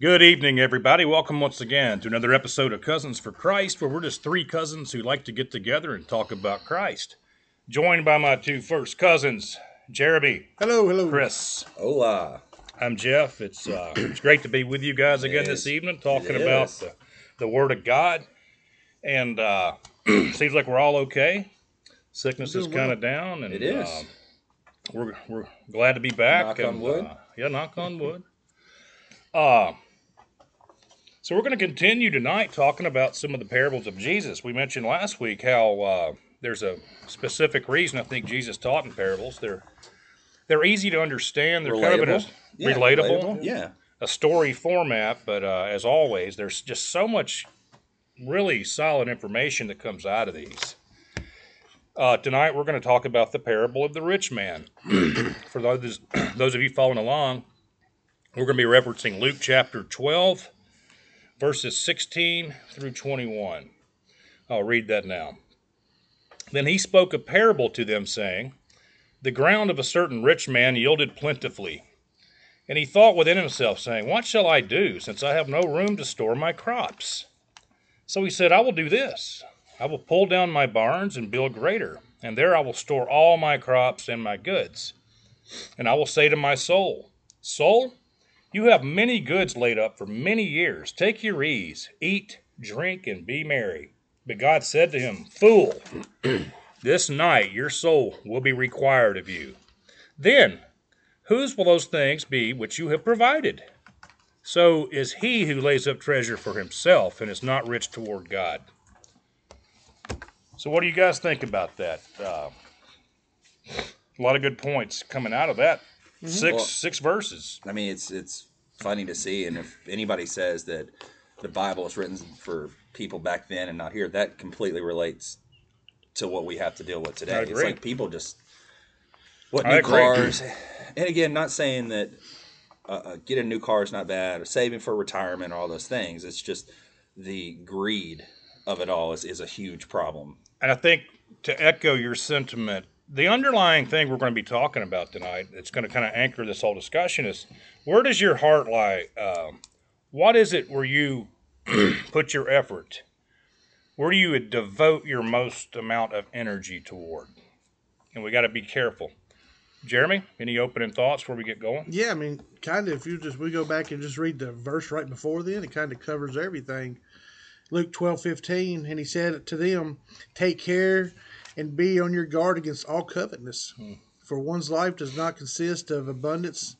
Good evening, everybody. Welcome once again to another episode of Cousins for Christ, where we're just three cousins who like to get together and talk about Christ. Joined by my two first cousins, Jeremy, Hello, hello. Chris. Hola. I'm Jeff. It's uh, it's great to be with you guys again It this evening, talking It about the, the Word of God. And uh, seems like we're all okay. Sickness is kind of down, and It is. uh, we're we're glad to be back. Knock and, on wood. Uh, yeah, knock on wood. Uh, so we're going to continue tonight talking about some of the parables of Jesus. We mentioned last week how uh, there's a specific reason I think Jesus taught in parables. They're they're easy to understand. They're kind of a Yeah, relatable, Yeah. a story format. But uh, as always, there's just so much really solid information that comes out of these. Uh, tonight we're going to talk about the parable of the rich man. For those those of you following along, we're going to be referencing Luke chapter 12, verses 16 through 21. I'll read that now. Then he spoke a parable to them, saying, The ground of a certain rich man yielded plentifully. And he thought within himself, saying, What shall I do, since I have no room to store my crops? So he said, I will do this. I will pull down my barns and build greater, and there I will store all my crops and my goods. And I will say to my soul, Soul, you have many goods laid up for many years. Take your ease, eat, drink, and be merry. But God said to him, Fool, this night your soul will be required of you. Then, whose will those things be which you have provided? So is he who lays up treasure for himself and is not rich toward God. So, what do you guys think about that? Uh, a lot of good points coming out of that. Six Well- six verses. I mean, it's it's funny to see, and if anybody says that the Bible is written for people back then and not here, that completely relates to what we have to deal with today. It's like people just what I new agree. cars, and again, not saying that uh, uh, getting a new car is not bad, or saving for retirement, or all those things. It's just the greed of it all is, is a huge problem. And I think to echo your sentiment, the underlying thing we're going to be talking about tonight, that's going to kind of anchor this whole discussion, is where does your heart lie? Um, what is it where you put your effort? Where do you devote your most amount of energy toward? And we got to be careful. Jeremy, any opening thoughts before we get going? Yeah, I mean, kind of. If you just we go back and just read the verse right before then, it kind of covers everything. Luke twelve fifteen, and he said to them, "Take care and be on your guard against all covetousness, for one's life does not consist of abundance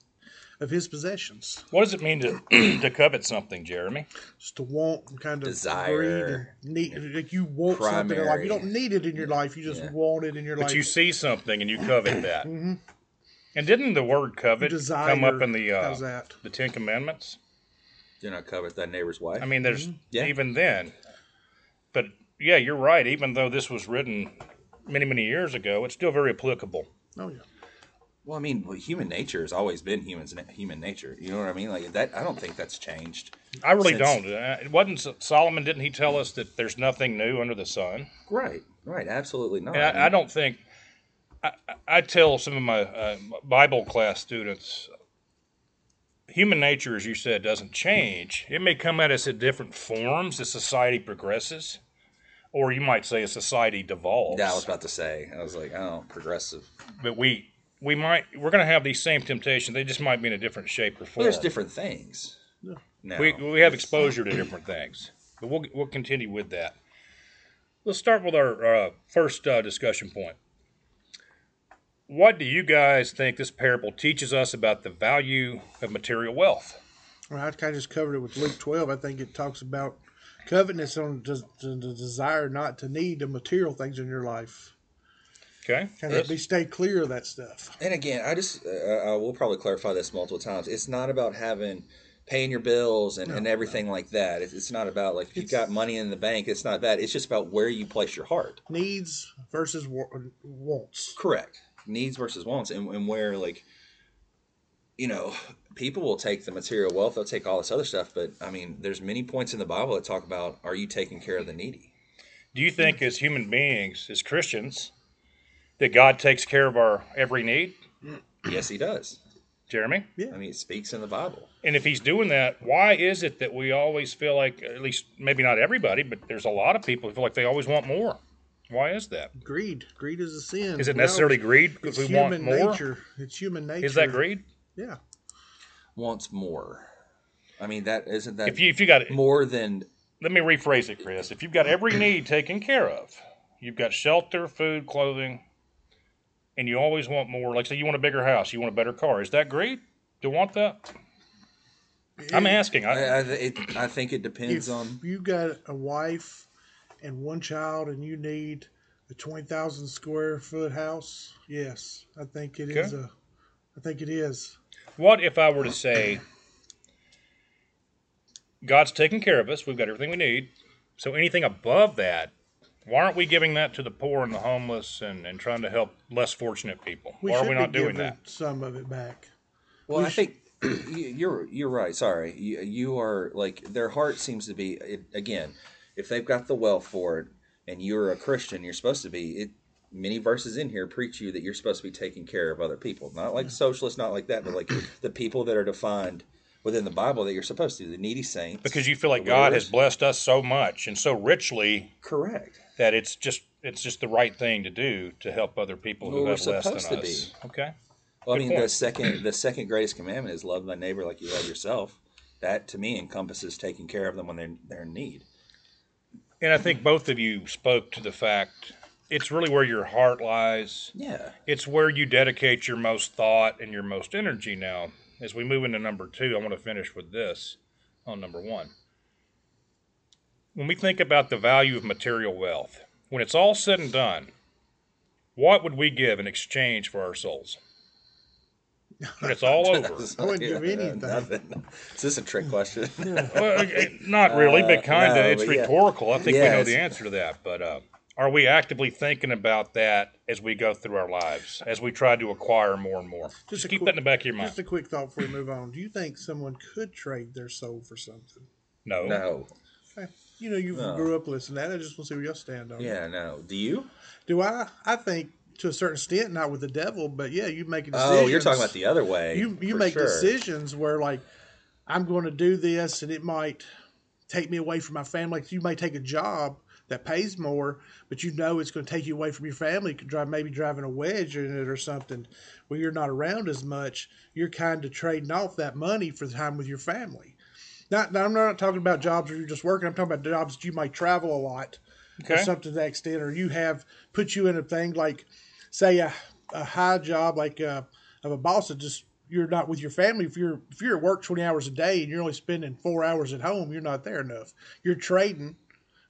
of his possessions." What does it mean to, to covet something, Jeremy? Just to want kind of Desire. greed and need, like you want something in life. You don't need it in your life. You just Yeah. want it in your But life. you see something and you covet that. Mhm. And didn't the word covet desire. come up in the uh, that? the Ten Commandments? Do not covet thy neighbor's wife. I mean, there's Yeah. even then. But yeah, you're right. Even though this was written many, many years ago, it's still very applicable. Oh yeah. Well, I mean, human nature has always been humans human nature. You know what I mean? Like that. I don't think that's changed. I really Since- don't. Uh, It wasn't Solomon. Didn't he tell us that there's nothing new under the sun? Right. Right. Absolutely not. And I, I don't think. I, I- I tell some of my uh, Bible class students, human nature, as you said, doesn't change. It may come at us in different forms as society progresses, or you might say a society devolves. Yeah, I was about to say. I was like, oh, progressive. but we we might we're going to have these same temptations. They just might be in a different shape or Well, form. there's different things. Yeah. Now, we we have exposure to different things, but we'll we'll continue with that. Let's start with our uh, first uh, discussion point. What do you guys think this parable teaches us about the value of material wealth? Well, I kind of just covered it with Luke 12. I think it talks about covetousness on des- the the desire not to need the material things in your life. Okay, Kind Chris? of be stay clear of that stuff. and again, I just uh, I will probably clarify this multiple times. It's not about having paying your bills and, and everything like that. It's, it's not about like if you've It's- got money in the bank. It's not that. It's just about where you place your heart. Needs versus wa- wants. Correct. Needs versus wants, and, and where like, you know, people will take the material wealth, they'll take all this other stuff, but I mean, there's many points in the Bible that talk about are you taking care of the needy? Do you think, as human beings, as Christians, that God takes care of our every need? Yes, He does. Jeremy? Yeah. I mean, it speaks in the Bible. And if he's doing that, why is it that we always feel like, at least maybe not everybody, but there's a lot of people who feel like they always want more? Why is that? Greed. Greed is a sin. Is it necessarily always- greed because It's we want human more? nature. It's human nature. Is that greed? Yeah. Wants more. I mean, that isn't that If you if you got more than let me rephrase it, Chris. If you've got every need taken care of, you've got shelter, food, clothing, and you always want more. Like say you want a bigger house, you want a better car. Is that greed you want that? I'm asking. I, I, I, it, I think it depends if on. you got a wife and one child and you need a 20,000 square foot house, yes, I think it is Okay. a I think it is. What if I were to say, God's taking care of us. We've got everything we need. So anything above that, why aren't we giving that to the poor and the homeless and, and trying to help less fortunate people? We why should are we not be doing that? some of it back. Well, we I sh- think you- you're you're right. Sorry, you, you are like their heart seems to be it, again. If they've got the wealth for it, and you're a Christian, you're supposed to be. It many verses in here preach you that you're supposed to be taking care of other people, not like socialists, not like that, but like the people that are defined within the Bible that you're supposed to, the needy saints. Because you feel like God has blessed us so much and so richly correct. that it's just it's just the right thing to do to help other people who Well, we're have less than supposed to us. Okay. Well, I Good mean, the second the second greatest commandment is love thy neighbor like you love yourself. That to me encompasses taking care of them when they're they're in need. And I think both of you spoke to the fact it's really where your heart lies. Yeah. It's where you dedicate your most thought and your most energy now. As we move into number two, I want to finish with this on number one. When we think about the value of material wealth, when it's all said and done, what would we give in exchange for our souls? When it's all over. I wouldn't give anything. Nothing. Is this a trick question? Well, eh, not really, but kind of. no, it's but yeah. rhetorical. I think we know the answer to that. But uh, are we actively thinking about that as we go through our lives, as we try to acquire more and more? Just, a keep quick- that in the back of your mind. Just a quick thought before we move on. Do you think someone could trade their soul for something? no. no. Okay. You know, you No. grew up listening to that. I just want to see where y'all stand on it. Yeah, no. Do you? Do I? I think to a certain extent, not with the devil, but yeah, you make a decision. Oh, you're talking about the other way. you you make sure. decisions where like I'm going to do this and it might take me away from my family. Like, you may take a job that pays more, but you know it's going to take you away from your family. Drive maybe driving a wedge in it or something where you're not around as much. You're kind of trading off that money for the time with your family. Not, now, I'm not talking about jobs where you're just working. I'm talking about jobs that you might travel a lot or something to that extent, or you have put you in a thing like, say, a, a high job like uh, of a boss that just you're not with your family. If you're if you're at work 20 hours a day and you're only spending four hours at home, you're not there enough. You're trading,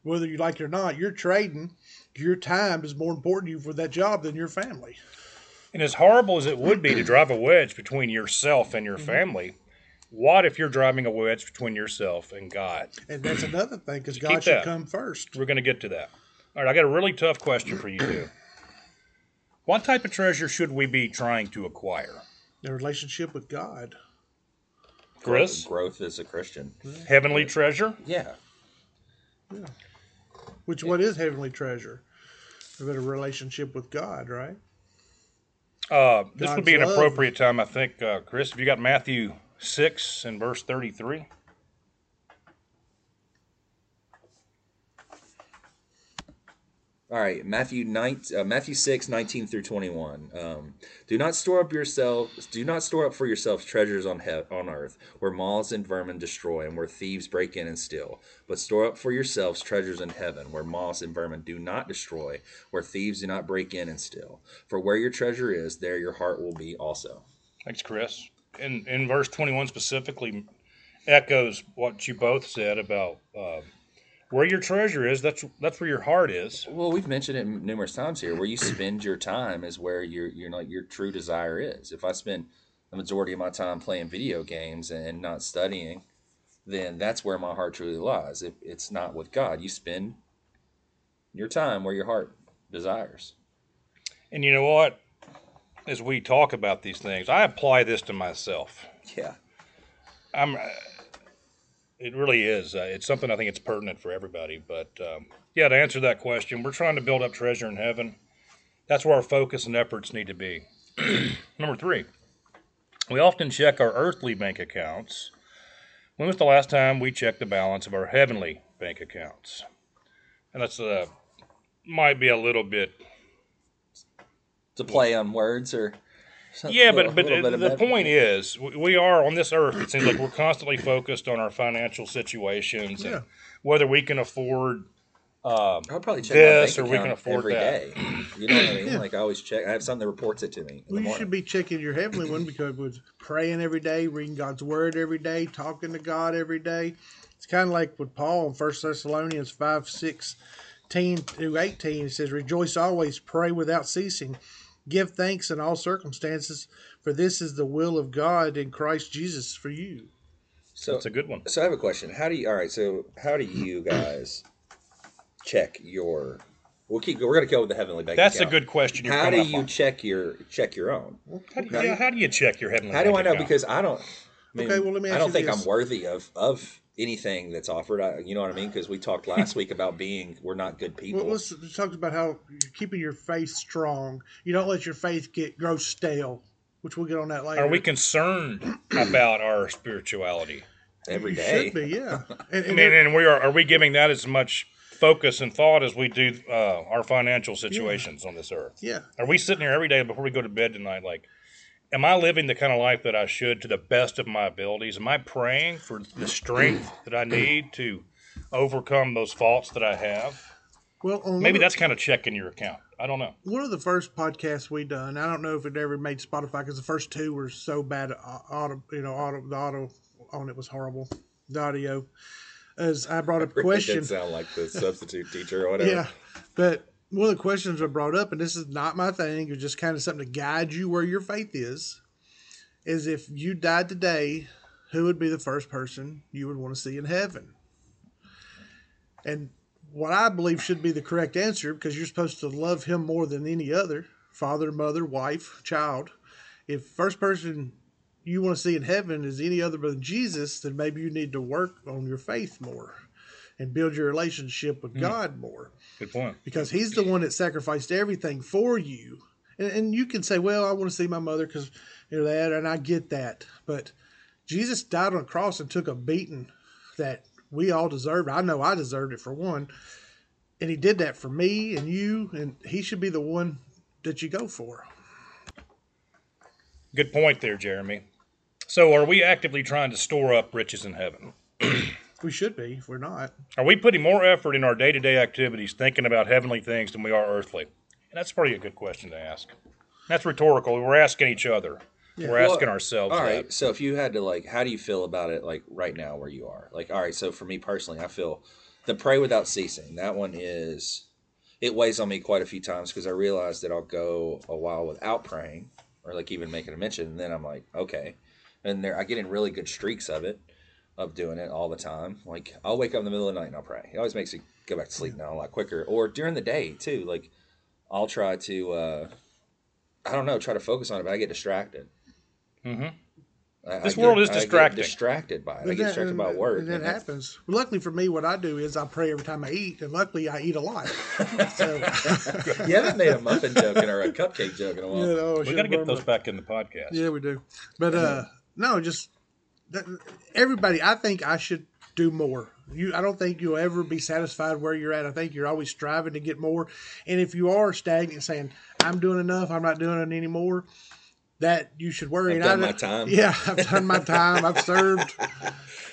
whether you like it or not. You're trading. Your time is more important to you for that job than your family. And as horrible as it would be to drive a wedge between yourself and your Mm-hmm. family, what if you're driving a wedge between yourself and God? And that's another thing because God should that. come first. We're going to get to that. All right, I got a really tough question for you two. What type of treasure should we be trying to acquire? The relationship with God. Chris, Growth as a Christian. heavenly treasure? Yeah. Which what is heavenly treasure? A better relationship with God, right? Uh, this would be an love. appropriate time, I think, uh, Chris. Have you got Matthew 6 and verse 33? All right, Matthew 9, uh, Matthew 6, 19 through 21. Um, do not store up yourselves, do not store up for yourselves treasures on he- on earth, where moths and vermin destroy, and where thieves break in and steal. But store up for yourselves treasures in heaven, where moths and vermin do not destroy, where thieves do not break in and steal. For where your treasure is, there your heart will be also. Thanks, Chris. In, in verse 21 specifically echoes what you both said about uh, where your treasure is, that's, that's where your heart is. Well, we've mentioned it numerous times here. Where you spend your time is where your your like your true desire is. If I spend the majority of my time playing video games and not studying, then that's where my heart truly lies. If it's not with God, you spend your time where your heart desires. And you know what? As we talk about these things, I apply this to myself. Yeah. I'm. It really is. Uh, it's something I think it's pertinent for everybody. But um, yeah, to answer that question, we're trying to build up treasure in heaven. That's where our focus and efforts need to be. Number three, We often check our earthly bank accounts. When was the last time we checked the balance of our heavenly bank accounts? And that's uh, might be a little bit To play on words or something, Yeah, but but little the point is, we we are on this earth. It seems like we're constantly focused on our financial situations and Yeah. whether we can afford. Uh, I'll probably check this, my or we can afford every that. day. You know what I mean? Like I always check. I have something that reports it to me. In Well, you morning. should be checking your heavenly one because with praying every day, reading God's word every day, talking to God every day. It's kind of like with Paul in First Thessalonians 5, 16 to 18. It says, Rejoice always, pray without ceasing, give thanks in all circumstances, for this is the will of God in Christ Jesus for you. So That's a good one. So I have a question. How do you? All right. So how do you guys check your? We'll keep. We're gonna go with the heavenly bank. That's a good question. How do you on. check your check your own? How do you, yeah, how do you check your heavenly? How do I know? account? Because I don't. I mean, Okay, well, let me I don't you think this. I'm worthy of of anything that's offered. I, you know what I mean? Because we talked last week about being we're not good people. Well, let's let's talk about how you're keeping your faith strong. You don't let your faith get grow stale, which we'll get on that later. are we concerned about our spirituality? every You day. Should be, yeah. And, I and mean, and we are. Are we giving that as much focus and thought as we do uh, our financial situations on this earth? yeah. Are we sitting here every day before we go to bed tonight, like, am I living the kind of life that I should to the best of my abilities? Am I praying for the strength that I need to overcome those faults that I have? Well, on Maybe one, that's kind of checking your account. I don't know. one of the first podcasts we done. I don't know if it ever made Spotify because the first two were so bad. uh, Auto, you know, auto, the auto on it was horrible. The audio, as I brought up a Really question. did sound like the substitute teacher or whatever. Yeah, but one of the questions I brought up, and this is not my thing, it's just kind of something to guide you where your faith is, is if you died today, who would be the first person you would want to see in heaven? And what I believe should be the correct answer, because you're supposed to love him more than any other father, mother, wife, child. If first person you want to see in heaven is any other than Jesus, then maybe you need to work on your faith more and build your relationship with hmm. God more Good point. because he's the one that sacrificed everything for you. And, and you can say, well, I want to see my mother because you know that, and I get that. But Jesus died on a cross and took a beating that we all deserved. I know I deserved it for one. And he did that for me and you, and he should be the one that you go for. Good point there, Jeremy. So, are we actively trying to store up riches in heaven? We should be if we're not. Are we putting more effort in our day to day activities thinking about heavenly things than we are earthly? And that's probably a good question to ask. That's rhetorical. We're asking each other. We're Well, asking ourselves All that. So if you had to like, how do you feel about it? Like right now, where you are. Like, all right. So for me personally, I feel the pray without ceasing. That one is. It weighs on me quite a few times because I realize that I'll go a while without praying, or like even making a mention, and then I'm like, okay, and there I get in really good streaks of it, of doing it all the time. Like I'll wake up in the middle of the night and I'll pray. It always makes me go back to sleep now a lot quicker. Or during the day too. Like I'll try to. uh I don't know. Try to focus on it, but I get distracted. Mhm. I, This I world get- is I get distracting. distracted by it. I get that- distracted by work. And that and that's- happens. Luckily for me, what I do is I pray every time I eat, and luckily I eat a lot. So, you haven't made a muffin joke or a cupcake joke in a while. you know, we got to get those back in the podcast. Yeah, we do. But uh no, just that, everybody. I think I should do more. You, I don't think you'll ever be satisfied where you're at. I think you're always striving to get more. And if you are stagnant, saying I'm doing enough, I'm not doing it anymore, that you should worry. I've And I done my time. Yeah, I've done my time. I've served.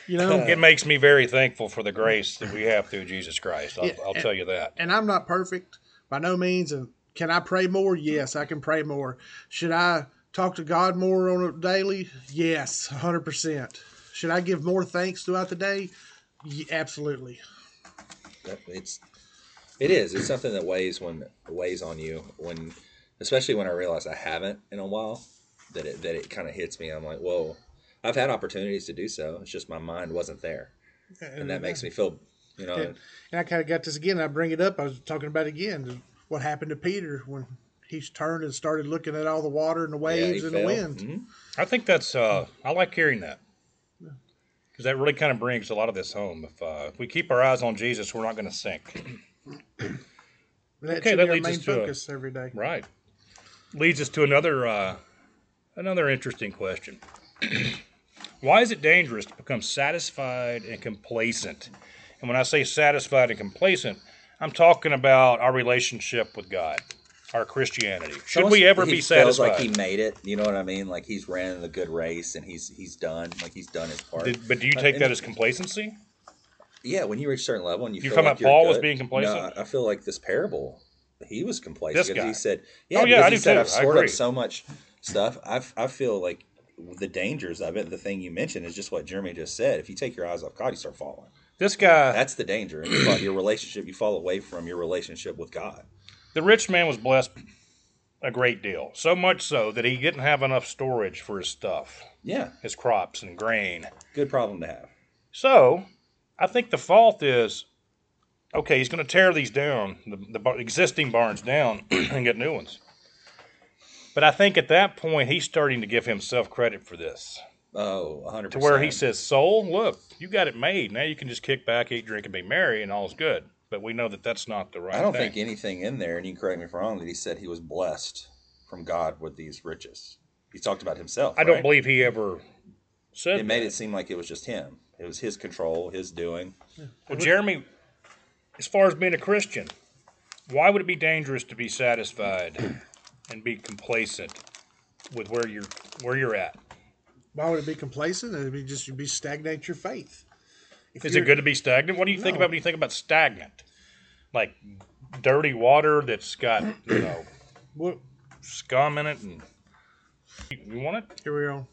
You know, It makes me very thankful for the grace that we have through Jesus Christ. I'll, Yeah, I'll tell you that. and I'm not perfect by no means. And can I pray more? Yes, I can pray more. Should I talk to God more on a daily? Yes, 100%. Should I give more thanks throughout the day? Ye- absolutely. It's it is. It's something that weighs when weighs on you when, especially when I realize I haven't in a while. That it that it kind of hits me. I'm like, whoa. I've had opportunities to do so. It's just my mind wasn't there, and that makes uh, me feel, you know, And, and I kind of got this again. I bring it up. I was talking about again. What happened to Peter when he turned and started looking at all the water and the yeah, he waves and the fell. wind? Mhm. I think that's, uh, I like hearing that. Because that really kind of brings a lot of this home. If, uh, if we keep our eyes on Jesus, we're not going to sink. That Okay, that leads us to a- focus every day. Right. Leads us to another uh, Another interesting question. Why is it dangerous to become satisfied and complacent? And when I say satisfied and complacent, I'm talking about our relationship with God, our Christianity. Should we ever he be feels like he made it? You know what I mean? Like he's ran the good race and he's he's done. Like he's done his part. Did- but do you Uh, take and- that as complacency? Yeah, when you reach a certain level and you, You feel like Paul was being complacent? No, I feel like this parable, he was complacent because he said, "Yeah, Oh, yeah, I he do said too. I've I stored up so much stuff. I I feel like the dangers of it. The thing you mentioned is just what Jeremy just said. If you take your eyes off God, you start falling. This guy, That's the danger. And you fall- your relationship, you fall away from your relationship with God. The rich man was blessed a great deal. So much so that he didn't have enough storage for his stuff, Yeah, his crops and grain. good problem to have. So, I think the fault is okay, he's going to tear these down, the, the bar- existing barns down, and get new ones. But I think at that point, he's starting to give himself credit for this. Oh, 100%. To where he says, Soul, look, you got it made. Now you can just kick back, eat, drink, and be merry, and all's good. But we know that that's not the right I don't thing. think anything in there, and you can correct me if I'm wrong, that he said he was blessed from God with these riches. He talked about himself. I don't believe he ever said It made that. it seem like it was just him. It was his control, his doing. Well, Jeremy, as far as being a Christian, why would it be dangerous to be satisfied and be complacent with where you're where you're at? Why would it be complacent? It'd be just you'd be stagnate your faith. If Is it good to be stagnant? What do you think about when you think about stagnant? Like dirty water that's got you know What, scum in it, and you want it? here we are.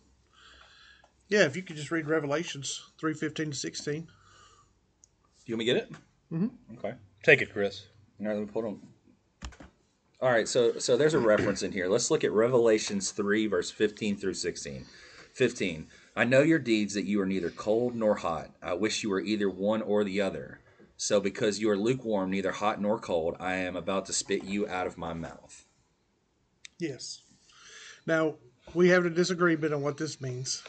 Yeah, if you could just read Revelations three fifteen to sixteen. Do you want me to get it? Mm-hmm. Okay. Take it, Chris. All right, let me put on. All right, so so there's a reference in here. Let's look at Revelations 3, verse 15 through 16. 15. I know your deeds that you are neither cold nor hot. I wish you were either one or the other. So because you are lukewarm, neither hot nor cold, I am about to spit you out of my mouth. Yes. Now we have a disagreement on what this means.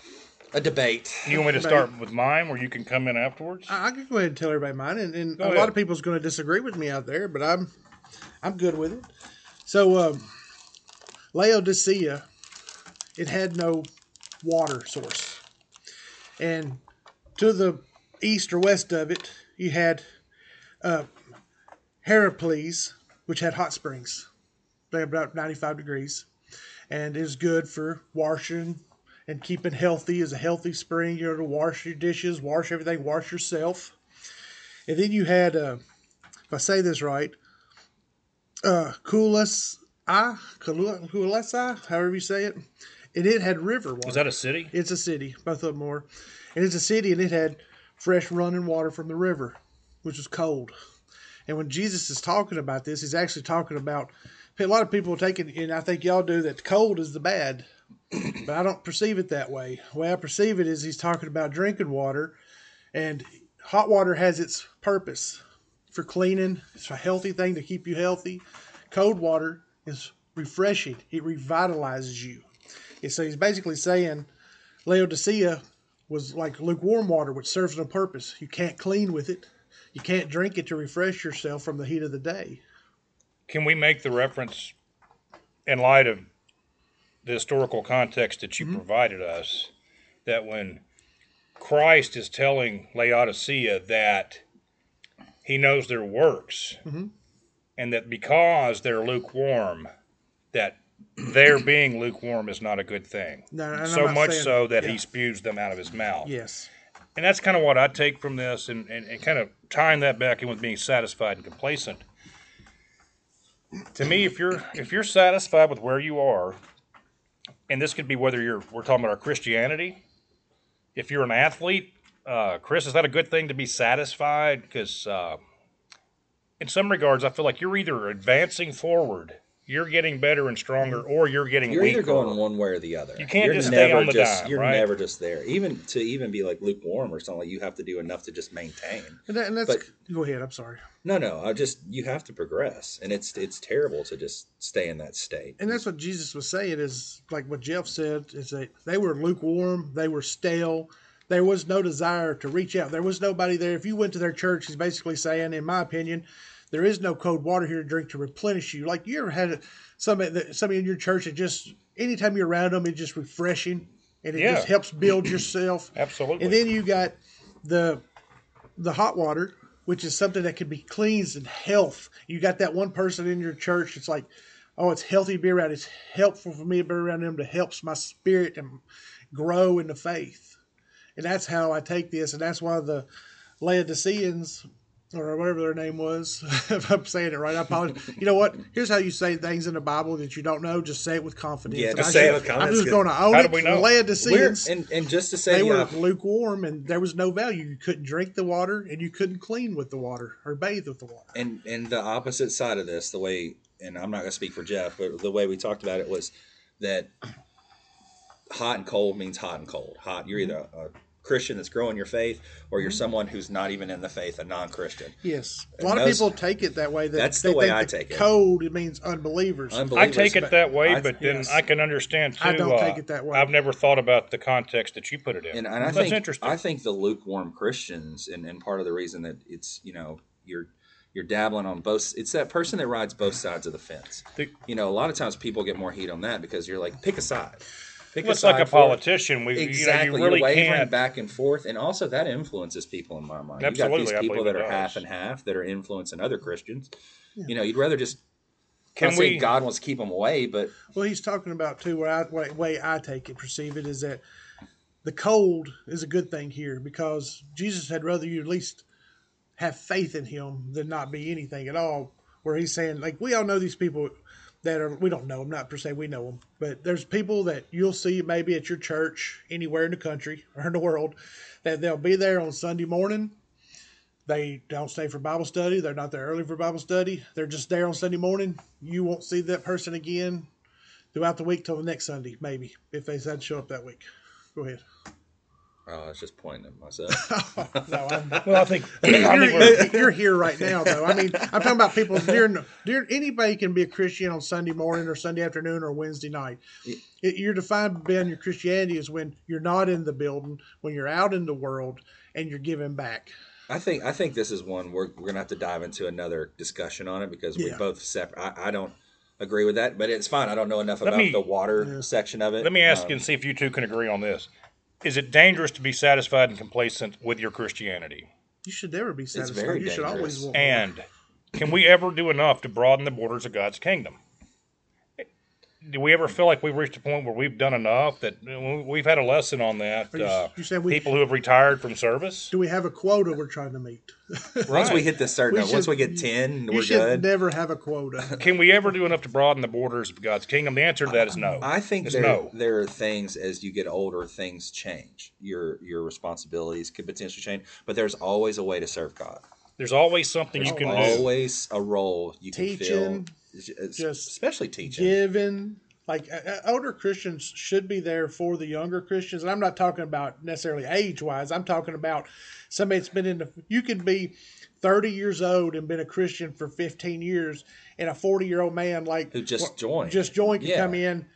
A debate. You want me to start with mine, where you can come in afterwards? I, I can go ahead and tell everybody mine, and, and a ahead. lot of people's going to disagree with me out there, but I'm I'm good with it. So um, Laodicea, it had no water source, and to the east or west of it, you had uh, Heracles, which had hot springs. They're about 95 degrees, and is good for washing and keeping healthy. Is a healthy spring, you know, to wash your dishes, wash everything, wash yourself. And then you had, uh, if I say this right, uh, Kulas, however you say it, and it had river water. Is that a city? It's a city. Both of them were. And it's a city, and it had fresh running water from the river, which was cold. And when Jesus is talking about this, he's actually talking about a lot of people take it, and I think y'all do that. Cold is the bad, but I don't perceive it that way. The way I perceive it is he's talking about drinking water, and hot water has its purpose for cleaning. It's a healthy thing to keep you healthy. Cold water is refreshing. It revitalizes you. So he's basically saying Laodicea was like lukewarm water, which serves no purpose. You can't clean with it. You can't drink it to refresh yourself from the heat of the day. Can we make the reference in light of the historical context that you mm-hmm. provided us that when Christ is telling Laodicea that he knows their works mm-hmm. and that because they're lukewarm, that their being lukewarm is not a good thing. No, so much saying- so that yeah. he spews them out of his mouth. Yes. And that's kind of what I take from this, and, and, and kind of tying that back in with being satisfied and complacent. To me, if you're if you're satisfied with where you are, and this could be whether you're we're talking about our Christianity. If you're an athlete, uh, Chris, is that a good thing to be satisfied? Because uh, in some regards, I feel like you're either advancing forward, you're getting better and stronger, mm-hmm. or you're getting You're weaker. either going one way or the other. You can't You're just stay never on the just, dime, You're right? never just there. Even to even be like lukewarm or something, like you have to do enough to just maintain. And, that, and that's But- go ahead. I'm sorry. No, no, I just you have to progress, and it's it's terrible to just stay in that state. And that's what Jesus was saying is like what Jeff said is that they were lukewarm, they were stale. There was no desire to reach out. There was nobody there. If you went to their church, he's basically saying, in my opinion, there is no cold water here to drink to replenish you. Like you ever had somebody somebody in your church that just anytime you're around them, it's just refreshing and it Yeah. just helps build yourself. Absolutely. And then you got the the hot water, which is something that can be cleansed and health. You got that one person in your church. It's like, oh, it's healthy to be around. It's helpful for me to be around them to helps my spirit and grow in the faith. And that's how I take this, and that's why the Laodiceans or whatever their name was, if I'm saying it right, I apologize. You know what? Here's how you say things in the Bible that you don't know. Just say it with confidence. Yeah, just I say it should- with confidence. I'm just going to own How it. do we know? The We're, Laodiceans and and just to say, they were yeah, lukewarm and there was no value. You couldn't drink the water and you couldn't clean with the water or bathe with the water. and and the opposite side of this, the way, and I'm not going to speak for Jeff, but the way we talked about it was that hot and cold means hot and cold. Hot, you're either a Christian that's growing your faith, or you're someone who's not even in the faith, a non-Christian. Yes, a And lot of people take it that way. That That's they the way think I that take it. Cold it means unbelievers. I take it that way, I- but then yes. I can understand too. I don't uh, take it that way. I've never thought about the context that you put it in. and, and I That's think interesting. I think the lukewarm Christians, and, and part of the reason that it's you know you're you're dabbling on both. It's that person that rides both sides of the fence. The- you know, a lot of times people get more heat on that because you're like, pick a side. Pick Well, it's like a side for it. politician. We, Exactly, you know, you really are wavering can't. back and forth, and also that influences people in my mind. Absolutely, you I got these people that it are half and half that are influencing other Christians. You know, you'd rather just. Can Can say we- God wants to keep them away, but well, he's talking about too. Where I way, way I take it, perceive it is that the cold is a good thing here because Jesus had rather you at least have faith in Him than not be anything at all. Where he's saying, like we all know these people that are we don't know them, not per se we know them, but there's people that you'll see maybe at your church anywhere in the country or in the world that they'll be there on Sunday morning. They don't stay for Bible study. They're not there early for Bible study. They're just there on Sunday morning. You won't see that person again throughout the week till the next Sunday, maybe if they to show up that week. Go ahead. Oh, I was just pointing at myself. No, I'm, Well, I think. I think we're- you're, you're here right now, though. I mean, I'm talking about people during, during anybody can be a Christian on Sunday morning or Sunday afternoon or Wednesday night. It, you're defined by being your Christianity is when you're not in the building, when you're out in the world, and you're giving back. I think I think this is one we're, we're gonna have to dive into another discussion on it because we both separate. I, I don't agree with that, but it's fine. I don't know enough Let about me- the water section of it. let me ask Um, you and see if you two can agree on this. Is it dangerous to be satisfied and complacent with your Christianity? You should never be satisfied. very you should always dangerous. want more. And can we ever do enough to broaden the borders of God's kingdom? Do we ever feel like we've reached a point where we've done enough that we've had a lesson on that? You- Uh, you said we- people who have retired from service, Do we have a quota we're trying to meet? Once we hit this certain, We number, once we get ten, You we're should good. never have a quota. can we ever do enough to broaden the borders of God's kingdom? The answer to that is no. I think there, no. there are things as you get older, things change. Your your responsibilities could potentially change, but there's always a way to serve God. There's always something you There's can do. always a role you can fill, just especially teaching. given Like older Christians should be there for the younger Christians, and I'm not talking about necessarily age wise. I'm talking about somebody that's been in the. You can be 30 years old and been a Christian for 15 years, and a 40 year old man like Who just joined. just joined can Yeah. come in.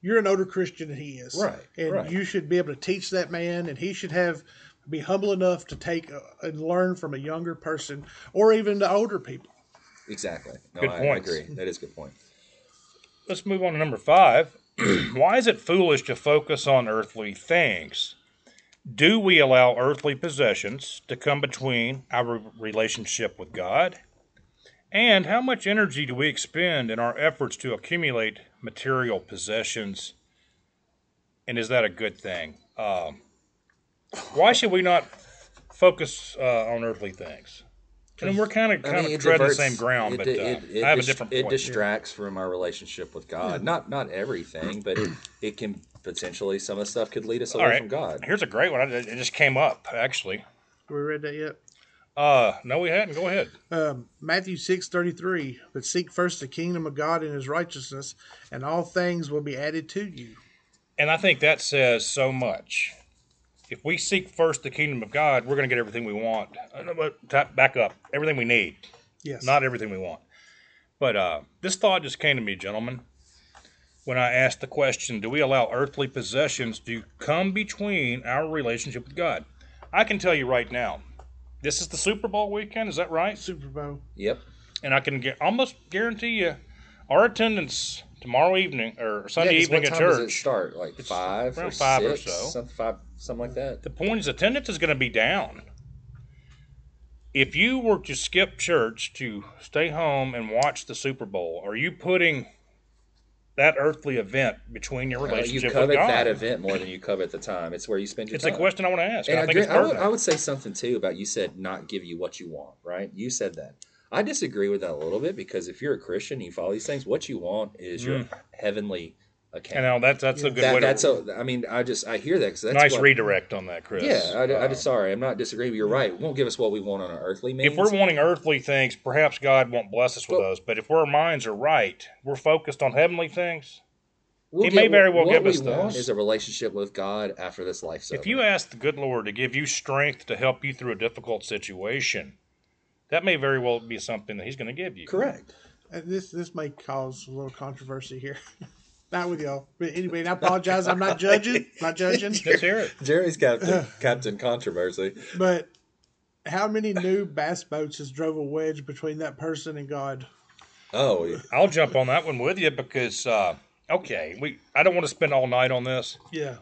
You're an older Christian than he is, Right, And right. you should be able to teach that man, and he should have be humble enough to take uh, and learn from a younger person, or even the older people. Exactly. No, Good I, I agree. That is a good point. Let's move on to number five. Why is it foolish to focus on earthly things? Do we allow earthly possessions to come between our relationship with God? And how much energy do we expend in our efforts to accumulate material possessions? And is that a good thing? Um, why should we not focus uh, on earthly things? And we're kind of I kind mean, of it treading the same ground, it- but uh, it- it I have dis- a different It point. distracts from our relationship with God. Not not everything, but it can potentially some of the stuff could lead us away All right. from God. Here's a great one. It it just came up actually. Have we read that yet? Uh, no, we hadn't. Go ahead. um, Matthew six thirty three. But seek first the kingdom of God and His righteousness, and all things will be added to you. And I think that says so much. If we seek first the kingdom of God, we're going to get everything we want. Uh, no, but Back up, everything we need, Yes, not everything we want. But uh, this thought just came to me, gentlemen, when I asked the question: Do we allow earthly possessions to come between our relationship with God? I can tell you right now, this is the Super Bowl weekend. Is that right? Super Bowl. Yep. and I can get, almost guarantee you our attendance tomorrow evening or Sunday Yeah, evening what at time does it church. start? Like five or around five or so. Something, five, something like that. The point is, attendance is going to be down. If you were to skip church to stay home and watch the Super Bowl, are you putting that earthly event between your Uh, you relationship covet with God? that event more than you covet the time. It's where you spend your time. It's a question I want to ask. And I I, think agree- it's I would. I would say something too about you said not give you what you want, right? You said that. I disagree with that a little bit because if you're a Christian, and you follow these things. What you want is your heavenly account. Now that's that's a good that, way that's to a. I mean, I just I hear that because that's nice what, redirect on that, Chris. Yeah, I, I Uh, just sorry, I'm not disagreeing. But you're right. It won't give us what we want on our earthly means. if we're wanting earthly things, perhaps God won't bless us with Well- those. But if our minds are right, we're focused on heavenly things. We'll He get may very well give we us want those. is a relationship with God after this life. If you ask the good Lord to give you strength to help you through a difficult situation, that may very well be something that He's going to give you. correct. And this this may cause a little controversy here. not with y'all, but anyway. I apologize. I'm not judging. Not judging. Let's hear it. Jerry's Captain Captain Controversy. But how many new bass boats has drove a wedge between that person and God? Oh, yeah. I'll jump on that one with you because uh, okay, we I don't want to spend all night on this, Yeah.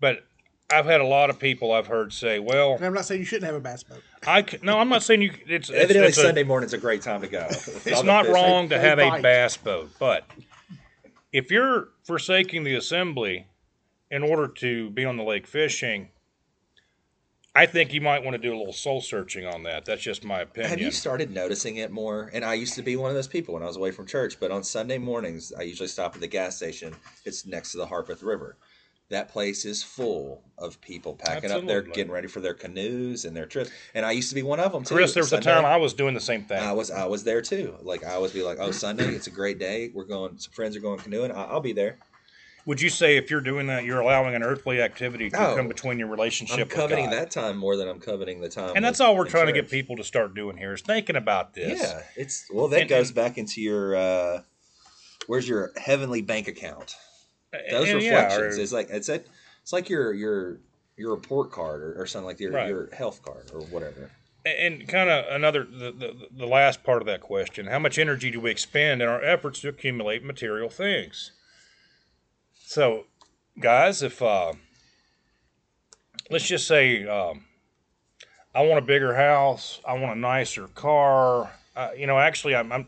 but I've had a lot of people I've heard say, "Well, And I'm not saying you shouldn't have a bass boat. I c- no, I'm not saying you. It's it's, evidently it's, a- Sunday morning's a great time to go. it's not wrong to They have a bass boat, but if you're forsaking the assembly in order to be on the lake fishing, I think you might want to do a little soul searching on that. That's just my opinion. Have you started noticing it more? And I used to be one of those people when I was away from church, but on Sunday mornings, I usually stop at the gas station. It's next to the Harpeth River. That place is full of people packing up They're getting ready for their canoes and their trips. And I used to be one of them too. Chris, there was a time I was doing the same thing. I was I was there too. Like I always be like, oh Sunday, it's a great day. We're going. Some friends are going canoeing. I- I'll be there. Would you say if you're doing that, you're allowing an earthly activity to No. come between your relationship I'm coveting that time more than I'm coveting the time. And that's with- all we're in trying to get people to start doing here is thinking about this. Yeah, it's well that And- goes and- back into your uh where's your heavenly bank account? Those And yeah, reflections. or- it's like it's a, it's like your your your report card or, or something like your Right. your health card or whatever. And kind of another, the, the, the last part of that question how much energy do we expend in our efforts to accumulate material things? So, guys, if, uh, let's just say, um, I want a bigger house, I want a nicer car. Uh, you know, actually, I'm, I'm,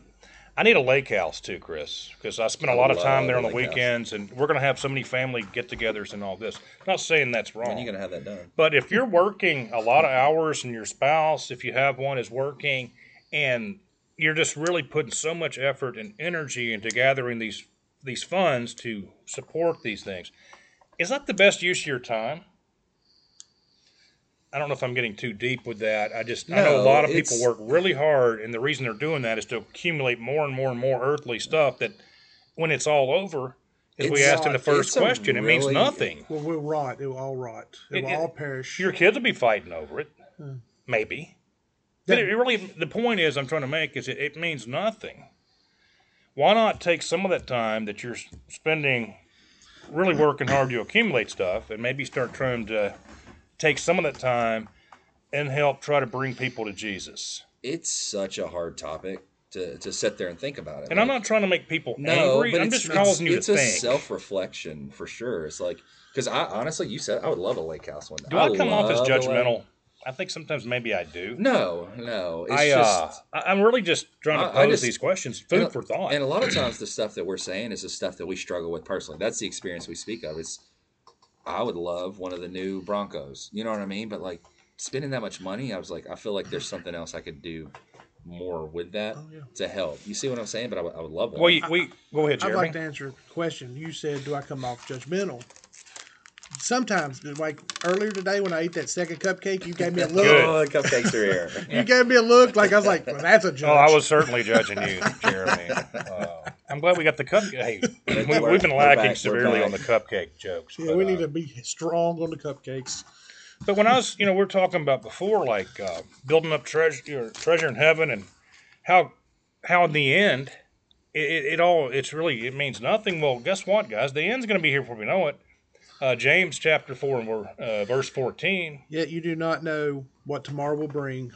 I need a lake house too, Chris, because I spend a lot of time there on the lake house. weekends, and we're going to have so many family get-togethers and all this. not saying that's wrong. When you gonna have that done? But if you're working a lot of hours and your spouse, if you have one, is working and you're just really putting so much effort and energy into gathering these these funds to support these things, is that the best use of your time? I don't know if I'm getting too deep with that. I just I know a lot of people work really hard, and the reason they're doing that is to accumulate more and more and more earthly stuff. That when it's all over, as we asked in the first question, it means nothing. Well, we'll rot. It will all rot. It, It- will it- all perish. Your kids will be fighting over it, hmm. maybe. But it really, the point is, I'm trying to make is it, it means nothing. Why not take some of that time that you're spending really working hard to accumulate stuff and maybe start trying to take some of that time and help try to bring people to Jesus? It's such a hard topic to, to sit there and think about it. And I'm not trying to make people no, angry. but I'm it's, just causing you it's, to it's think. a self reflection for sure. It's like because I honestly, you said I would love a lake house one day. Do I, come off as love a lake- judgmental? I think sometimes maybe I do. No, no. It's I, just uh, I- I'm really just trying to I- I pose just- these questions, food and, for thought. And a lot of times, the stuff that we're saying is the stuff that we struggle with personally. That's the experience we speak of. It's I would love one of the new Broncos. You know what I mean? But like spending that much money, I was like, I feel like there's something else I could do more with that Oh, yeah. to help. You see what I'm saying? But I would- love one. well, you- we go ahead, I'd like to answer a question. You said, "Do I come off judgmental?" Sometimes, like earlier today when I ate that second cupcake, you gave me a look. Good. oh, the cupcakes are here. You gave me a look like I was like, well, "That's a judge." Oh, I was certainly judging you, Jeremy. Uh, I'm glad we got the cupcake. Hey, we, We're- we've been lacking back, severely on the cupcake jokes. Yeah, but, we uh, need to be strong on the cupcakes. But when I was, you know, we are talking about before, like uh, building up treasure, treasure in heaven, and how, how in the end, it, it, it all, it's really, it means nothing. Well, guess what, guys? The end's going to be here before we know it. Uh, James chapter four and ver- uh, verse fourteen. Yet you do not know what tomorrow will bring.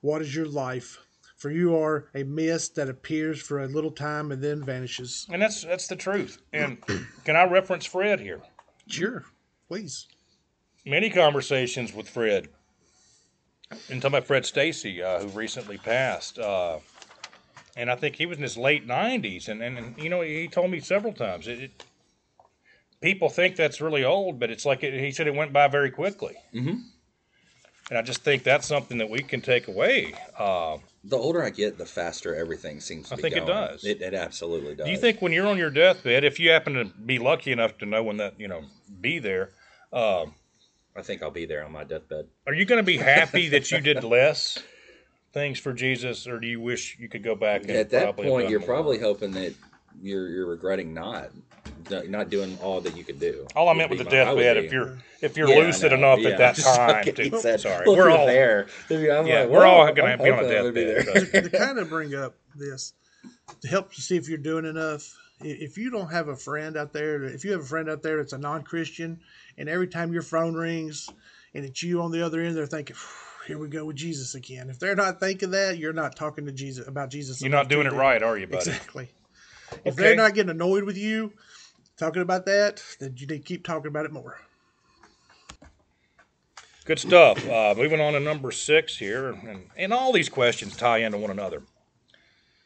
What is your life? For you are a mist that appears for a little time and then vanishes. And that's that's the truth. And can I reference Fred here? Sure, please. Many conversations with Fred, and talking about Fred Stacy, uh, who recently passed. Uh, and I think he was in his late 90s. And, and, and you know, he told me several times it, it, people think that's really old, but it's like it, he said it went by very quickly. Mm-hmm. And I just think that's something that we can take away. Uh, The older I get, the faster everything seems to I be think it going. does. It, it absolutely does. do you think when you're on your deathbed, if you happen to be lucky enough to know when that, you know, be there, uh, I think I'll be there on my deathbed. are you going to be happy that you did less things for Jesus, or do you wish you could go back and At that probably have point, done you're more? probably hoping that you're you're regretting not not doing all that you could do. All I meant with the my- I deathbed, if you're if you're Yeah, lucid know. enough Yeah, at that time, like to, said, sorry, well, we're you're all there. I'm yeah, like, we're all going to be on a hoping I deathbed. there. trust me. to kind of bring up this to help to see if you're doing enough if you don't have a friend out there if you have a friend out there that's a non-christian and every time your phone rings and it's you on the other end they're thinking here we go with jesus again if they're not thinking that you're not talking to jesus about jesus You're not doing it right, are you, buddy? exactly if Okay. they're not getting annoyed with you talking about that then you need to keep talking about it more Good stuff. Uh, moving on to number six here, and, and all these questions tie into one another.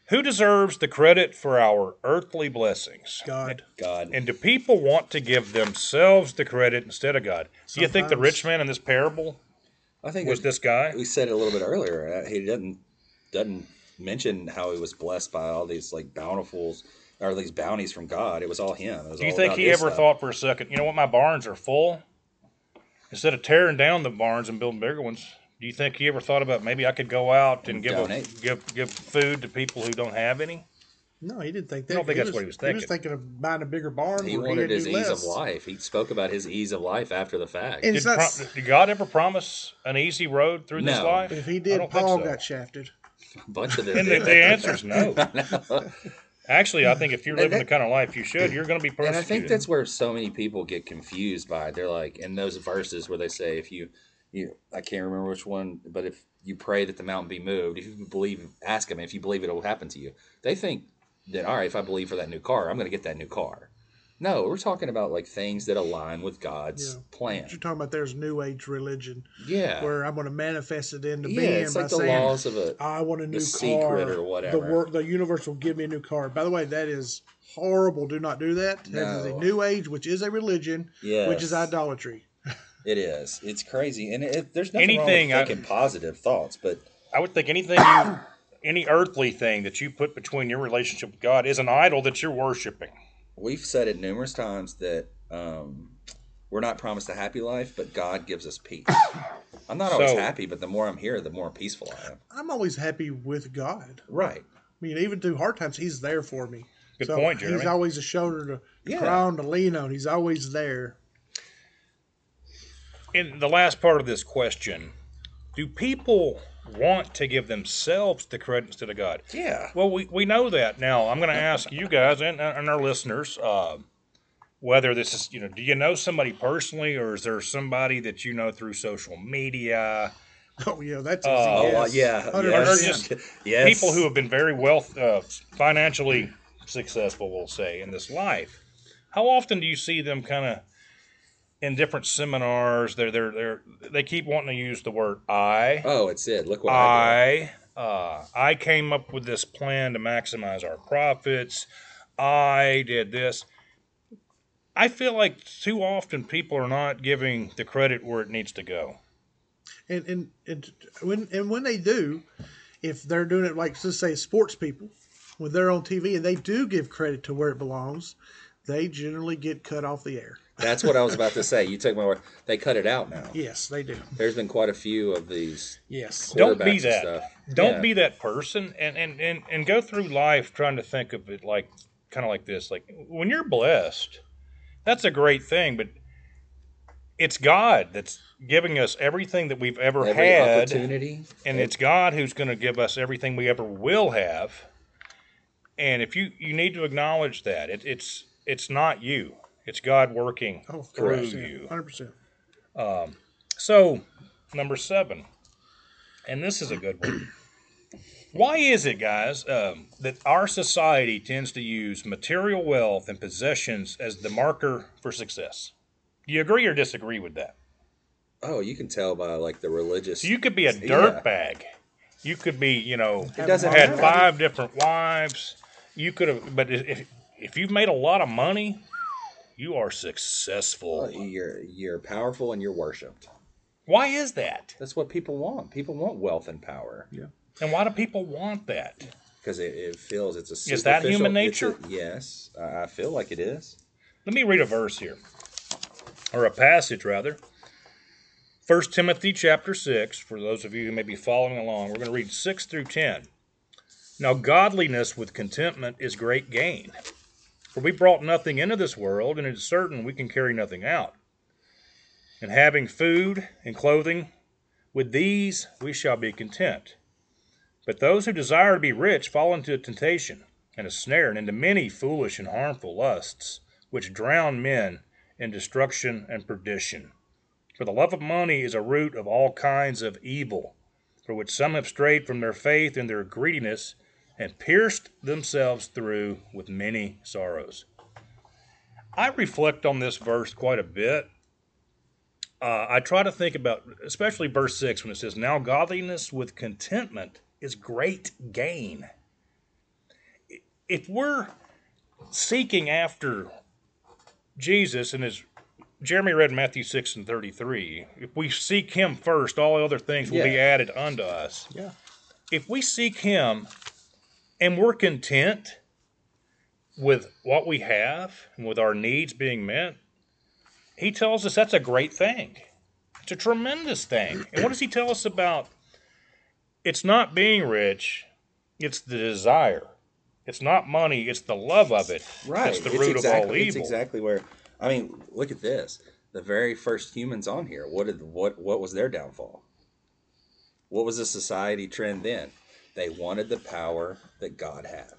Who deserves the credit for our earthly blessings? god God, And do people want to give themselves the credit instead of God? Do you think the rich man in this parable I think was it- this guy? we said it a little bit earlier. uh, He doesn't doesn't mention how he was blessed by all these like bountifuls or these bounties from God. It was all him. It was Do you all think he ever stuff. thought for a second, you know what, my barns are full? Instead of tearing down the barns and building bigger ones, do you think he ever thought about maybe I could go out and give a, give give food to people who don't have any? no he didn't think that I don't think that's what he was thinking. he was thinking. thinking of buying a bigger barn He wanted had to his ease less. of life. He spoke about his ease of life after the fact. Did, not pro- did God ever promise an easy road through this life? If he did, Paul so. got shafted. a bunch of them. And the, the answer is no. Actually, I think if you're living that- the kind of life you should, you're going to be persecuted. And I think that's where so many people get confused by. it. They're like in those verses where they say, if you, you, I can't remember which one, but if you pray that the mountain be moved, if you believe, ask him if you believe it will happen to you. They think that all right, if I believe for that new car, I'm going to get that new car. No, we're talking about like things that align with God's Yeah. plan. What you're talking about there's new age religion Yeah, where I'm going to manifest it into yeah, being it's by like the saying laws of a. I want a new car secret or whatever. The wor- the universe will give me a new car. By the way, that is horrible. Do not do that. That is a new age, which is a religion, Yes. which is idolatry. It is. It's crazy, and it, there's nothing Anything I- wrong with thinking positive thoughts, but I would think anything you, any earthly thing that you put between your relationship with God is an idol that you're worshiping. We've said it numerous times that um, we're not promised a happy life, but God gives us peace. I'm not always So- happy, but the more I'm here, the more peaceful I am. I'm always happy with God. Right. I mean, even through hard times, He's there for me. Good point, Jeremy. He's always a shoulder to Yeah. cry on, to lean on. He's always there. In the last part of this question, do people want to give themselves the credit instead of God? Yeah. Well, we, we know that. Now, I'm going to ask you guys and, and our listeners uh, whether this is, you know, do you know somebody personally or is there somebody that you know through social media? Oh yeah, that's easy. Oh, Oh, yes. yeah. 100%. Yes. just yes. People who have been very wealth, uh, financially successful, we'll say, in this life. How often do you see them kind of in different seminars? They're, they're, they're, they keep wanting to use the word I. Oh, it's it. Look what I, I uh, I came up with this plan to maximize our profits. I did this. I feel like too often people are not giving the credit where it needs to go. and and and when and when they do, if they're doing it like let's say sports people, when they're on TV and they do give credit to where it belongs, they generally get cut off the air. Did. That's what I was about to say. You took my word. They cut it out now. Yes, they do. There's been quite a few of these. Yes. Don't be that. stuff. Don't Yeah. be that person, and, and and and go through life trying to think of it like kind of like this. Like when you're blessed, that's a great thing, but it's God that's giving us everything that we've ever Every had. opportunity. and it's God who's going to give us everything we ever will have. And if you you need to acknowledge that it, it's it's not you, it's God working Oh, through 100%, you. Hundred percent. So number seven, and this is a good one. Why is it, guys, um, that our society tends to use material wealth and possessions as the marker for success? Do you agree or disagree with that? Oh, you can tell by like the religious. So you could be a Yeah. dirt bag. You could be, you know, It doesn't had matter. five different wives. You could have, but if if you've made a lot of money, you are successful. Well, you're you're powerful and you're worshipped. Why is that? That's what people want. People want wealth and power Yeah. And why do people want that? because it, it feels it's a. Is that human superficial- it's a- nature? yes, I I feel like it is. Let me read a verse here, or a passage rather. First Timothy chapter six. For those of you who may be following along, we're going to read six through ten. Now, godliness with contentment is great gain. For we brought nothing into this world, and it is certain we can carry nothing out. And having food and clothing, with these we shall be content. But those who desire to be rich fall into temptation and a snare, and into many foolish and harmful lusts, which drown men in destruction and perdition. For the love of money is a root of all kinds of evil, for which some have strayed from their faith in their greediness and pierced themselves through with many sorrows. I reflect on this verse quite a bit. Uh, I try to think about, especially verse 6, when it says, Now godliness with contentment is great gain. If we're seeking after Jesus and his Jeremy read Matthew 6 and 33. If we seek him first, all other things will be added unto us. Yeah. If we seek him and we're content with what we have and with our needs being met, he tells us that's a great thing. It's a tremendous thing. And what does he tell us about? It's not being rich, it's the desire. It's not money, it's the love of it. Right. It's the it's root exactly, of all It's evil. exactly where. I mean, look at this. The very first humans on here. What did what what was their downfall? What was the society trend then? They wanted the power that God had.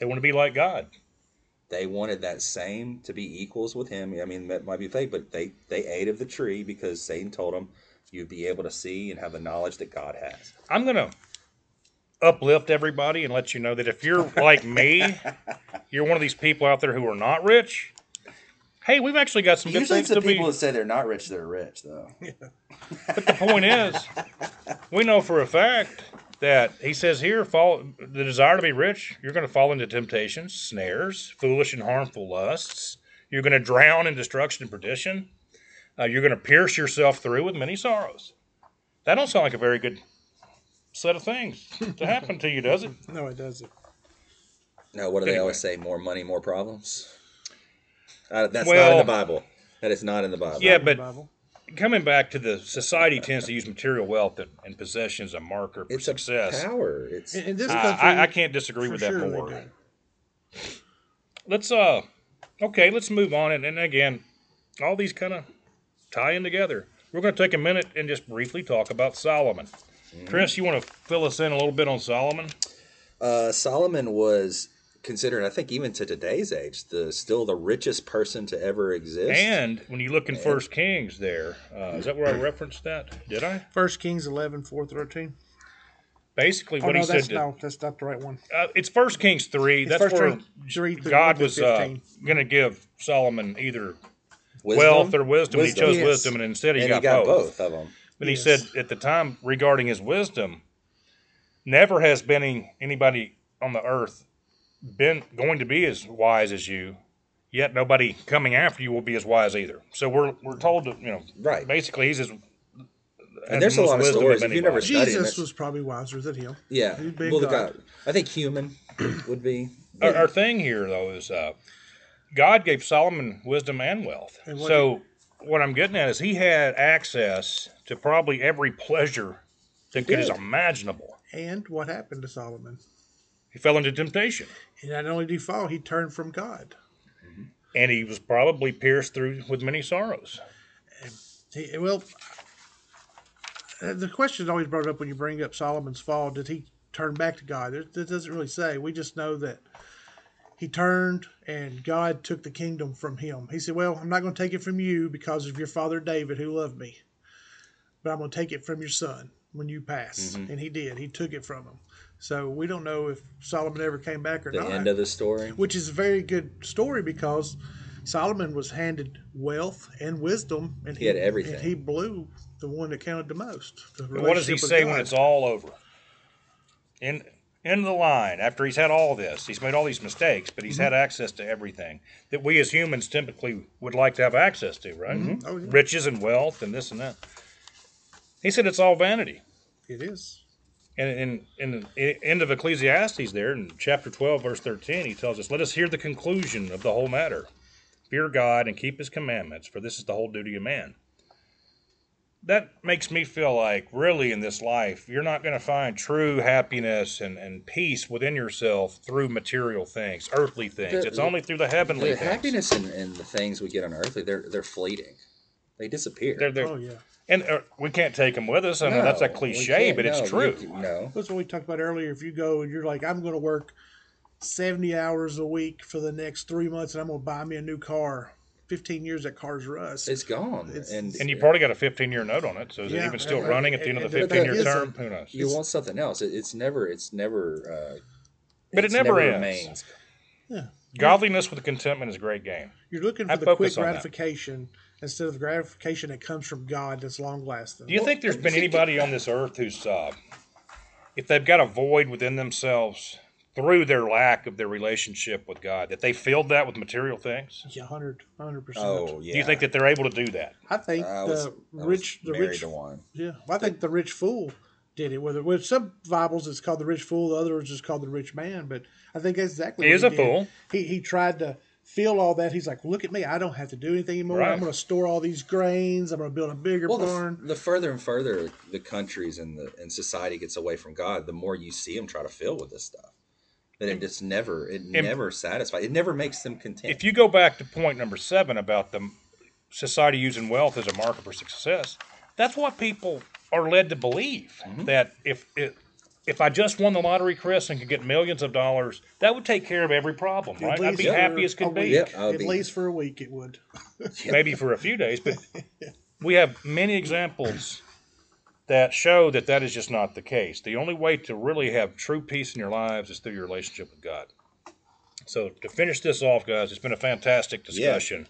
They want to be like God. They wanted that same to be equals with Him. I mean, that might be fake, but they they ate of the tree because Satan told them you'd be able to see and have the knowledge that God has. I'm going to uplift everybody and let you know that if you're like me, you're one of these people out there who are not rich. Hey, we've actually got some good Usually, things it's the to be. people that say they're not rich, they're rich, though. But the point is, we know for a fact that he says here, fall the desire to be rich, you're going to fall into temptations, snares, foolish and harmful lusts. You're going to drown in destruction and perdition. Uh, you're going to pierce yourself through with many sorrows. That don't sound like a very good set of things to happen to you, does it? No, it doesn't. Now, what do they always say? More money, more problems. Uh, that's not in the Bible. That is not in the Bible. Yeah, The but Bible. Coming back to the society tends to use material wealth and, and possessions as a marker for it's success. a power. It's In, in this I, country, I, I can't disagree with that sure more. Let's uh, okay, let's move on. And, and again, all these kind of tie in together. We're going to take a minute and just briefly talk about Solomon. Chris, you want to fill us in a little bit on Solomon? uh, Solomon was considered, I think, even to today's age, the still the richest person to ever exist. And when you look in First Kings, there uh, is that where I referenced that? Did I? First Kings 11, 4 13. Basically, Oh, what no, he said. that's, To, no, that's not the right one. uh, it's First Kings three. It's That's First where Kings 3, God was uh, going to give Solomon either Wisdom? wealth or wisdom. and He chose Yes. wisdom, and instead he, and got, he got both. both. of them. But he said at the time regarding his wisdom, never has been anybody on the earth been going to be as wise as you. Yet nobody coming after you will be as wise either. So we're we're told to you know Right. basically he's as And there's a lot of wisdom stories. of If you never anybody. studied Jesus was probably wiser than him. yeah. He'd be Well, God. God. I think human would be. our, our thing here though is uh, God gave Solomon wisdom and wealth. And what so what I'm getting at is he had access to probably every pleasure that could is imaginable. And what happened to Solomon? He fell into temptation. And not only did he fall, he turned from God. and he was probably pierced through with many sorrows. He, well, uh, the question is always brought up when you bring up Solomon's fall. Did he turn back to God? It doesn't really say. We just know that he turned and God took the kingdom from him. He said, Well, I'm not going to take it from you because of your father David who loved me, but I'm going to take it from your son. When you pass, Mm-hmm. and he did. He took it from him. So we don't know if Solomon ever came back or The not. end of the story. which is a very good story because Solomon was handed wealth and wisdom, and He had everything. And he blew the one that counted the most. the What does he relationship with say when it's all over? In end of the line, after he's had all this, he's made all these mistakes, but Mm-hmm. he's had access to everything that we as humans typically would like to have access to, right? Oh, yeah. Riches and wealth and this and that. He said it's all vanity. It is. And in, in the end of Ecclesiastes, there in chapter 12, verse 13, he tells us, Let us hear the conclusion of the whole matter. Fear God and keep his commandments, for this is the whole duty of man. That makes me feel like, really, in this life, you're not going to find true happiness and, and peace within yourself through material things, earthly things. The- it's only through the heavenly The things. happiness and, and the things we get on earthly, they're they're fleeting. They disappear. They're, they're, Oh yeah. And uh, we can't take them with us. I know that's a we cliche, can't. but it's No, true. you- no. That's what we talked about earlier. If you go and you're like, I'm going to work 70 hours a week for the next three months, and I'm going to buy me a new car. 15 years that car's rust. It's gone. It's- and And you've probably got a 15 year note on it. So is it Yeah, even still and- running at the end of the and- 15 but year that term? is Who knows? you want something else. It, it's never. It's never. Uh, But it it's never ends. remains. Godliness with contentment is a great game. You're looking for I the quick focus on that. gratification instead of the gratification that comes from God that's long lasting. Do you think there's been anybody on this earth who's, uh, if they've got a void within themselves through their lack of their relationship with God, that they filled that with material things? Yeah, 100 percent. Oh yeah. Do you think that they're able to do that? I think I was, the I was rich, the rich, to one. yeah. I think the rich fool did it. Whether with some Bibles it's called the rich fool, the others is called the rich man. But I think that's exactly He what is a did. fool. He he tried to feel all that. He's like, look at me, I don't have to do anything anymore. Right. I'm going to store all these grains. I'm going to build a bigger Well, the, barn. the further and further the countries and the and society gets away from God, the more you see them try to fill with this stuff. That it just never, it never satisfies. It never makes them content. If you go back to point number seven about the society using wealth as a marker for success, that's what people are led to believe. Mm-hmm. That if it, if I just won the lottery, Chris, and could get millions of dollars, that would take care of every problem, right? I'd be for happy as a could be. week. Yep, I would At be- least for a week, it would. maybe for a few days, but we have many examples that show that that is just not the case. The only way to really have true peace in your lives is through your relationship with God. So to finish this off, guys, it's been a fantastic discussion.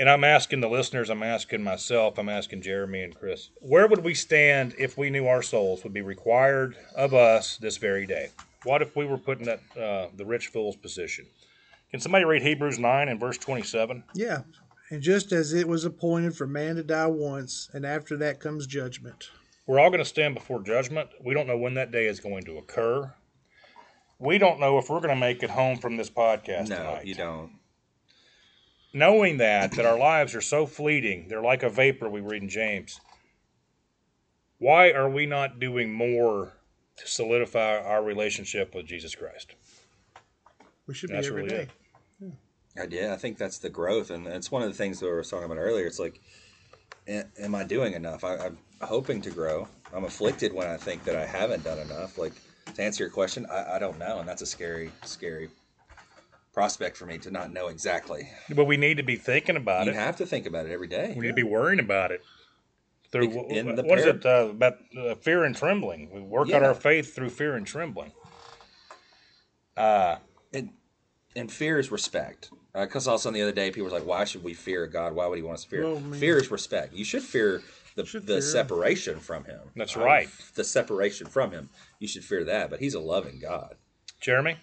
And I'm asking the listeners, I'm asking myself, I'm asking Jeremy and Chris, where would we stand if we knew our souls would be required of us this very day? What if we were put in that uh, the rich fool's position? Can somebody read Hebrews 9 and verse 27? Yeah. And just as it was appointed for man to die once, and after that comes judgment. We're all going to stand before judgment. We don't know when that day is going to occur. We don't know if we're going to make it home from this podcast no, tonight. you don't. Knowing that that our lives are so fleeting, they're like a vapor we read in James. Why are we not doing more to solidify our relationship with Jesus Christ? We should That's be every really day. it. I did. I think that's the growth, and it's one of the things that we were talking about earlier. It's like, am I doing enough? I, I'm hoping to grow. I'm afflicted when I think that I haven't done enough. Like to answer your question, I, I don't know, and that's a scary, scary prospect for me to not know exactly. But we need to be thinking about You it. You have to think about it every day. We need to be worrying about it. Through in the what is it uh, about uh, fear and trembling? We work out our faith through fear and trembling. Uh, And, and fear is respect. Because also on the other day, people were like, "Why should we fear God? Why would He want us to fear?" Well, fear is respect. You should fear the Should the fear. separation from Him. That's Uh, right. The separation from Him. You should fear that. But He's a loving God. Jeremy?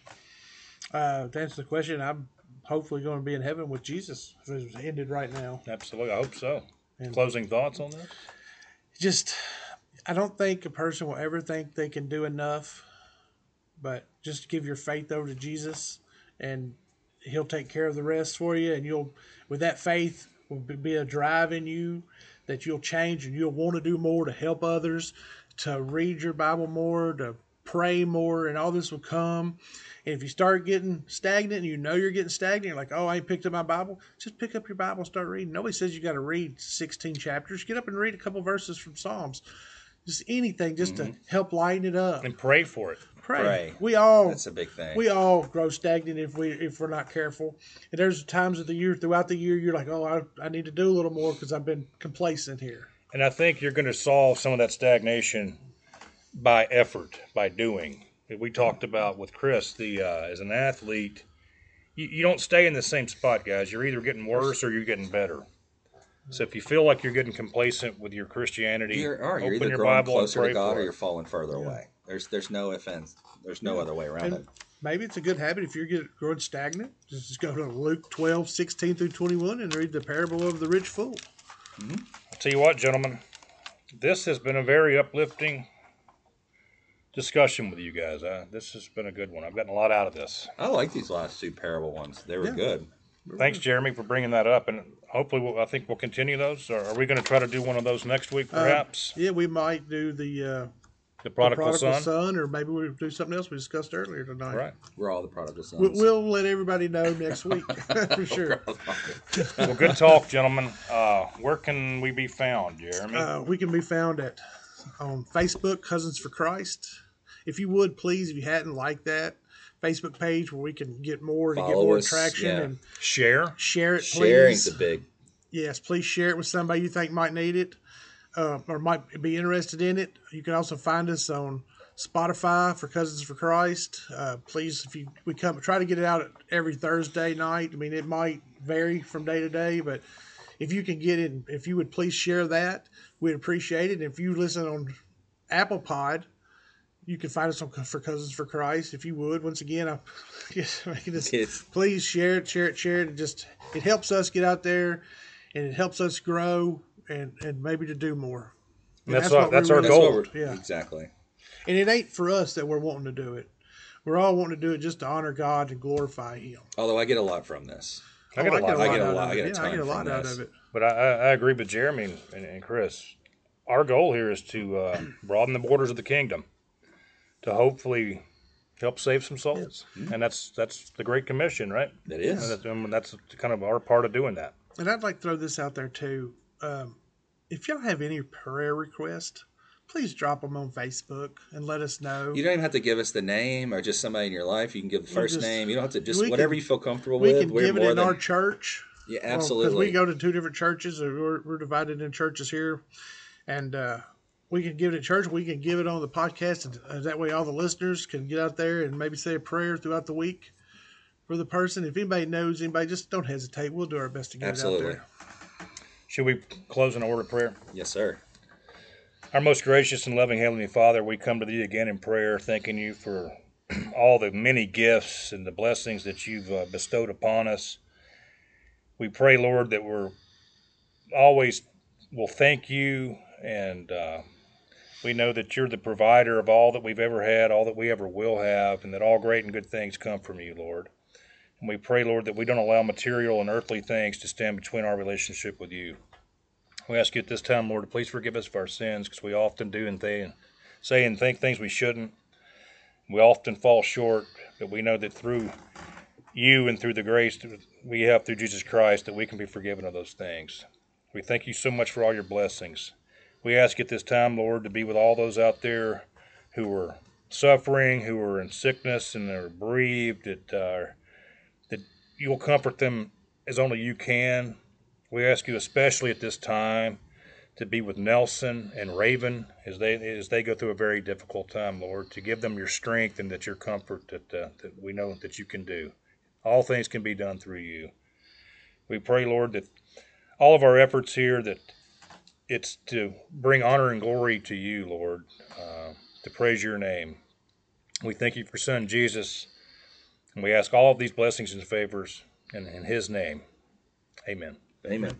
Uh, to answer the question, I'm hopefully going to be in heaven with Jesus if it was ended right now. Absolutely. I hope so. And- Closing thoughts on this? Just, I don't think a person will ever think they can do enough, but just give your faith over to Jesus and he'll take care of the rest for you. And you'll, with that faith, will be- be a drive in you that you'll change and you'll want to do more to help others, to read your Bible more, to pray more, and all this will come. And if you start getting stagnant and you know you're getting stagnant, you're like, oh, I ain't picked up my Bible, just pick up your Bible and start reading. Nobody says you got to read 16 chapters. Get up and read a couple verses from Psalms. Just anything just to mm-hmm. help lighten it up. And pray for it. Pray. Pray. We all That's a big thing. we all grow stagnant if we if we're not careful. And there's times of the year throughout the year you're like, oh, I, I need to do a little more because I've been complacent here. And I think you're going to solve some of that stagnation by effort, by doing. We talked about with Chris, the uh, as an athlete, you, you don't stay in the same spot, guys. You're either getting worse or you're getting better. So if you feel like you're getting complacent with your Christianity, You're, or you're open either your growing Bible and closer pray to God or you're falling further away. There's there's no offense. There's no other way around And it. maybe it's a good habit if you're getting growing stagnant. Just, just go to Luke 12, 16 through 21 and read the parable of the rich fool. I'll tell you what, gentlemen, this has been a very uplifting discussion with you guys. Uh, this has been a good one. I've gotten a lot out of this. I like these last two parable ones. They were Yeah. good. Thanks, Jeremy, for bringing that up, and hopefully, we'll, I think we'll continue those. Or are we going to try to do one of those next week, perhaps? Yeah, we might do the, uh, the the prodigal, prodigal son. or maybe we'll do something else we discussed earlier tonight. Right. We're all the prodigal sons. We- We'll let everybody know next week for sure. Well, good talk, gentlemen. Uh, where can we be found, Jeremy? Uh, we can be found at on Facebook, Cousins for Christ. If you would please, if you hadn't liked that Facebook page where we can get more and get more us, traction yeah. and Share. share it, please. Sharing's a big. yes, please share it with somebody you think might need it uh, or might be interested in it. You can also find us on Spotify for Cousins for Christ. Uh, please, if you we come try to get it out every Thursday night. I mean, it might vary from day to day, but if you can get it, if you would please share that, we'd appreciate it. And if you listen on Apple Pod. You can find us on for Cousins for Christ if you would. Once again, I'm just making this It's, please share it, share it, share it. It just it helps us get out there, and it helps us grow and and maybe to do more. And That's our- what that's our really- goal. what Yeah. Exactly. And it ain't for us that we're wanting to do it. We're all wanting to do it just to honor God and glorify Him. Although I get a lot from this. I get a lot. I get a out lot- of I it. get a yeah, I get a from lot out this. of it. But I, I I agree with Jeremy and, and Chris. Our goal here is to uh, broaden the borders of the kingdom, to hopefully help save some souls, and that's that's the Great Commission, right? It is. And that's, and that's kind of our part of doing that. And I'd like to throw this out there too. Um, if y'all have any prayer requests, please drop them on Facebook and let us know. You don't even have to give us the name or just somebody in your life. You can give the first just- name. You don't have to just whatever can- you feel comfortable we with. can We're give it in than our church. yeah, because absolutely. we go to two different churches. or We're, we're divided in churches here, and uh, we can give it at church. We can give it on the podcast, and uh, that way all the listeners can get out there and maybe say a prayer throughout the week for the person. If anybody knows anybody, just don't hesitate. We'll do our best to get Absolutely. it out there. Should we close in order of prayer? yes, sir. Our most gracious and loving Heavenly Father, we come to Thee again in prayer, thanking You for all the many gifts and the blessings that You've uh, bestowed upon us. We pray, Lord, that we're always will thank You, and uh, we know that You're the provider of all that we've ever had, all that we ever will have, and that all great and good things come from You, Lord. And we pray, Lord, that we don't allow material and earthly things to stand between our relationship with You. We ask you at this time, Lord, to please forgive us for our sins, because we often do and th- say and think things we shouldn't. We often fall short, but we know that through you and through the grace that we have through Jesus Christ, that we can be forgiven of those things. We thank you so much for all your blessings. We ask at this time, Lord, to be with all those out there who are suffering, who are in sickness, and are bereaved. That uh, that you'll comfort them as only you can. We ask you especially at this time to be with Nelson and Raven as they as they go through a very difficult time, Lord, to give them your strength and that your comfort that uh, that we know that you can do. All things can be done through you. We pray, Lord, that all of our efforts here that it's to bring honor and glory to you, Lord, uh, to praise your name. We thank you for Son Jesus, and we ask all of these blessings and favors in, in His name. Amen. Amen.